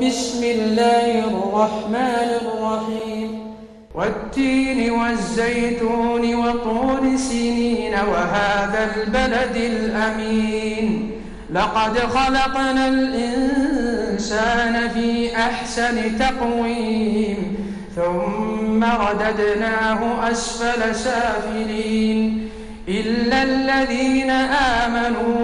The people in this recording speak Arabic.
بسم الله الرحمن الرحيم. والتين والزيتون وطور سنين وهذا البلد الأمين. لقد خلقنا الإنسان في أحسن تقويم ثم رددناه أسفل سافلين. إلا الذين آمنوا